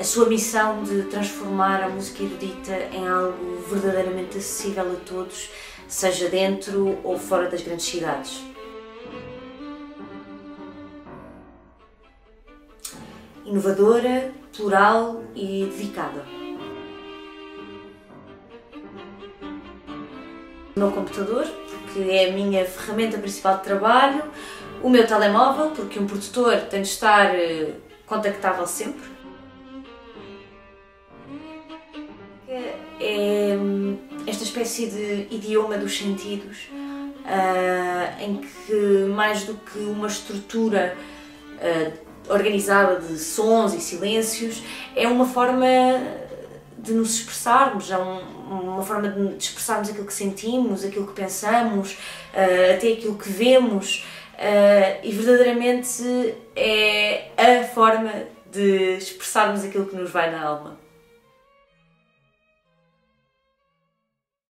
a sua missão de transformar a música erudita em algo verdadeiramente acessível a todos, seja dentro ou fora das grandes cidades. Inovadora, plural e dedicada. O meu computador, porque é a minha ferramenta principal de trabalho, o meu telemóvel, porque um produtor tem de estar eh, contactável sempre. Espécie de idioma dos sentidos, uh, em que mais do que uma estrutura uh, organizada de sons e silêncios, é uma forma de nos expressarmos, é um, uma forma de expressarmos aquilo que sentimos, aquilo que pensamos, uh, até aquilo que vemos. E verdadeiramente é a forma de expressarmos aquilo que nos vai na alma.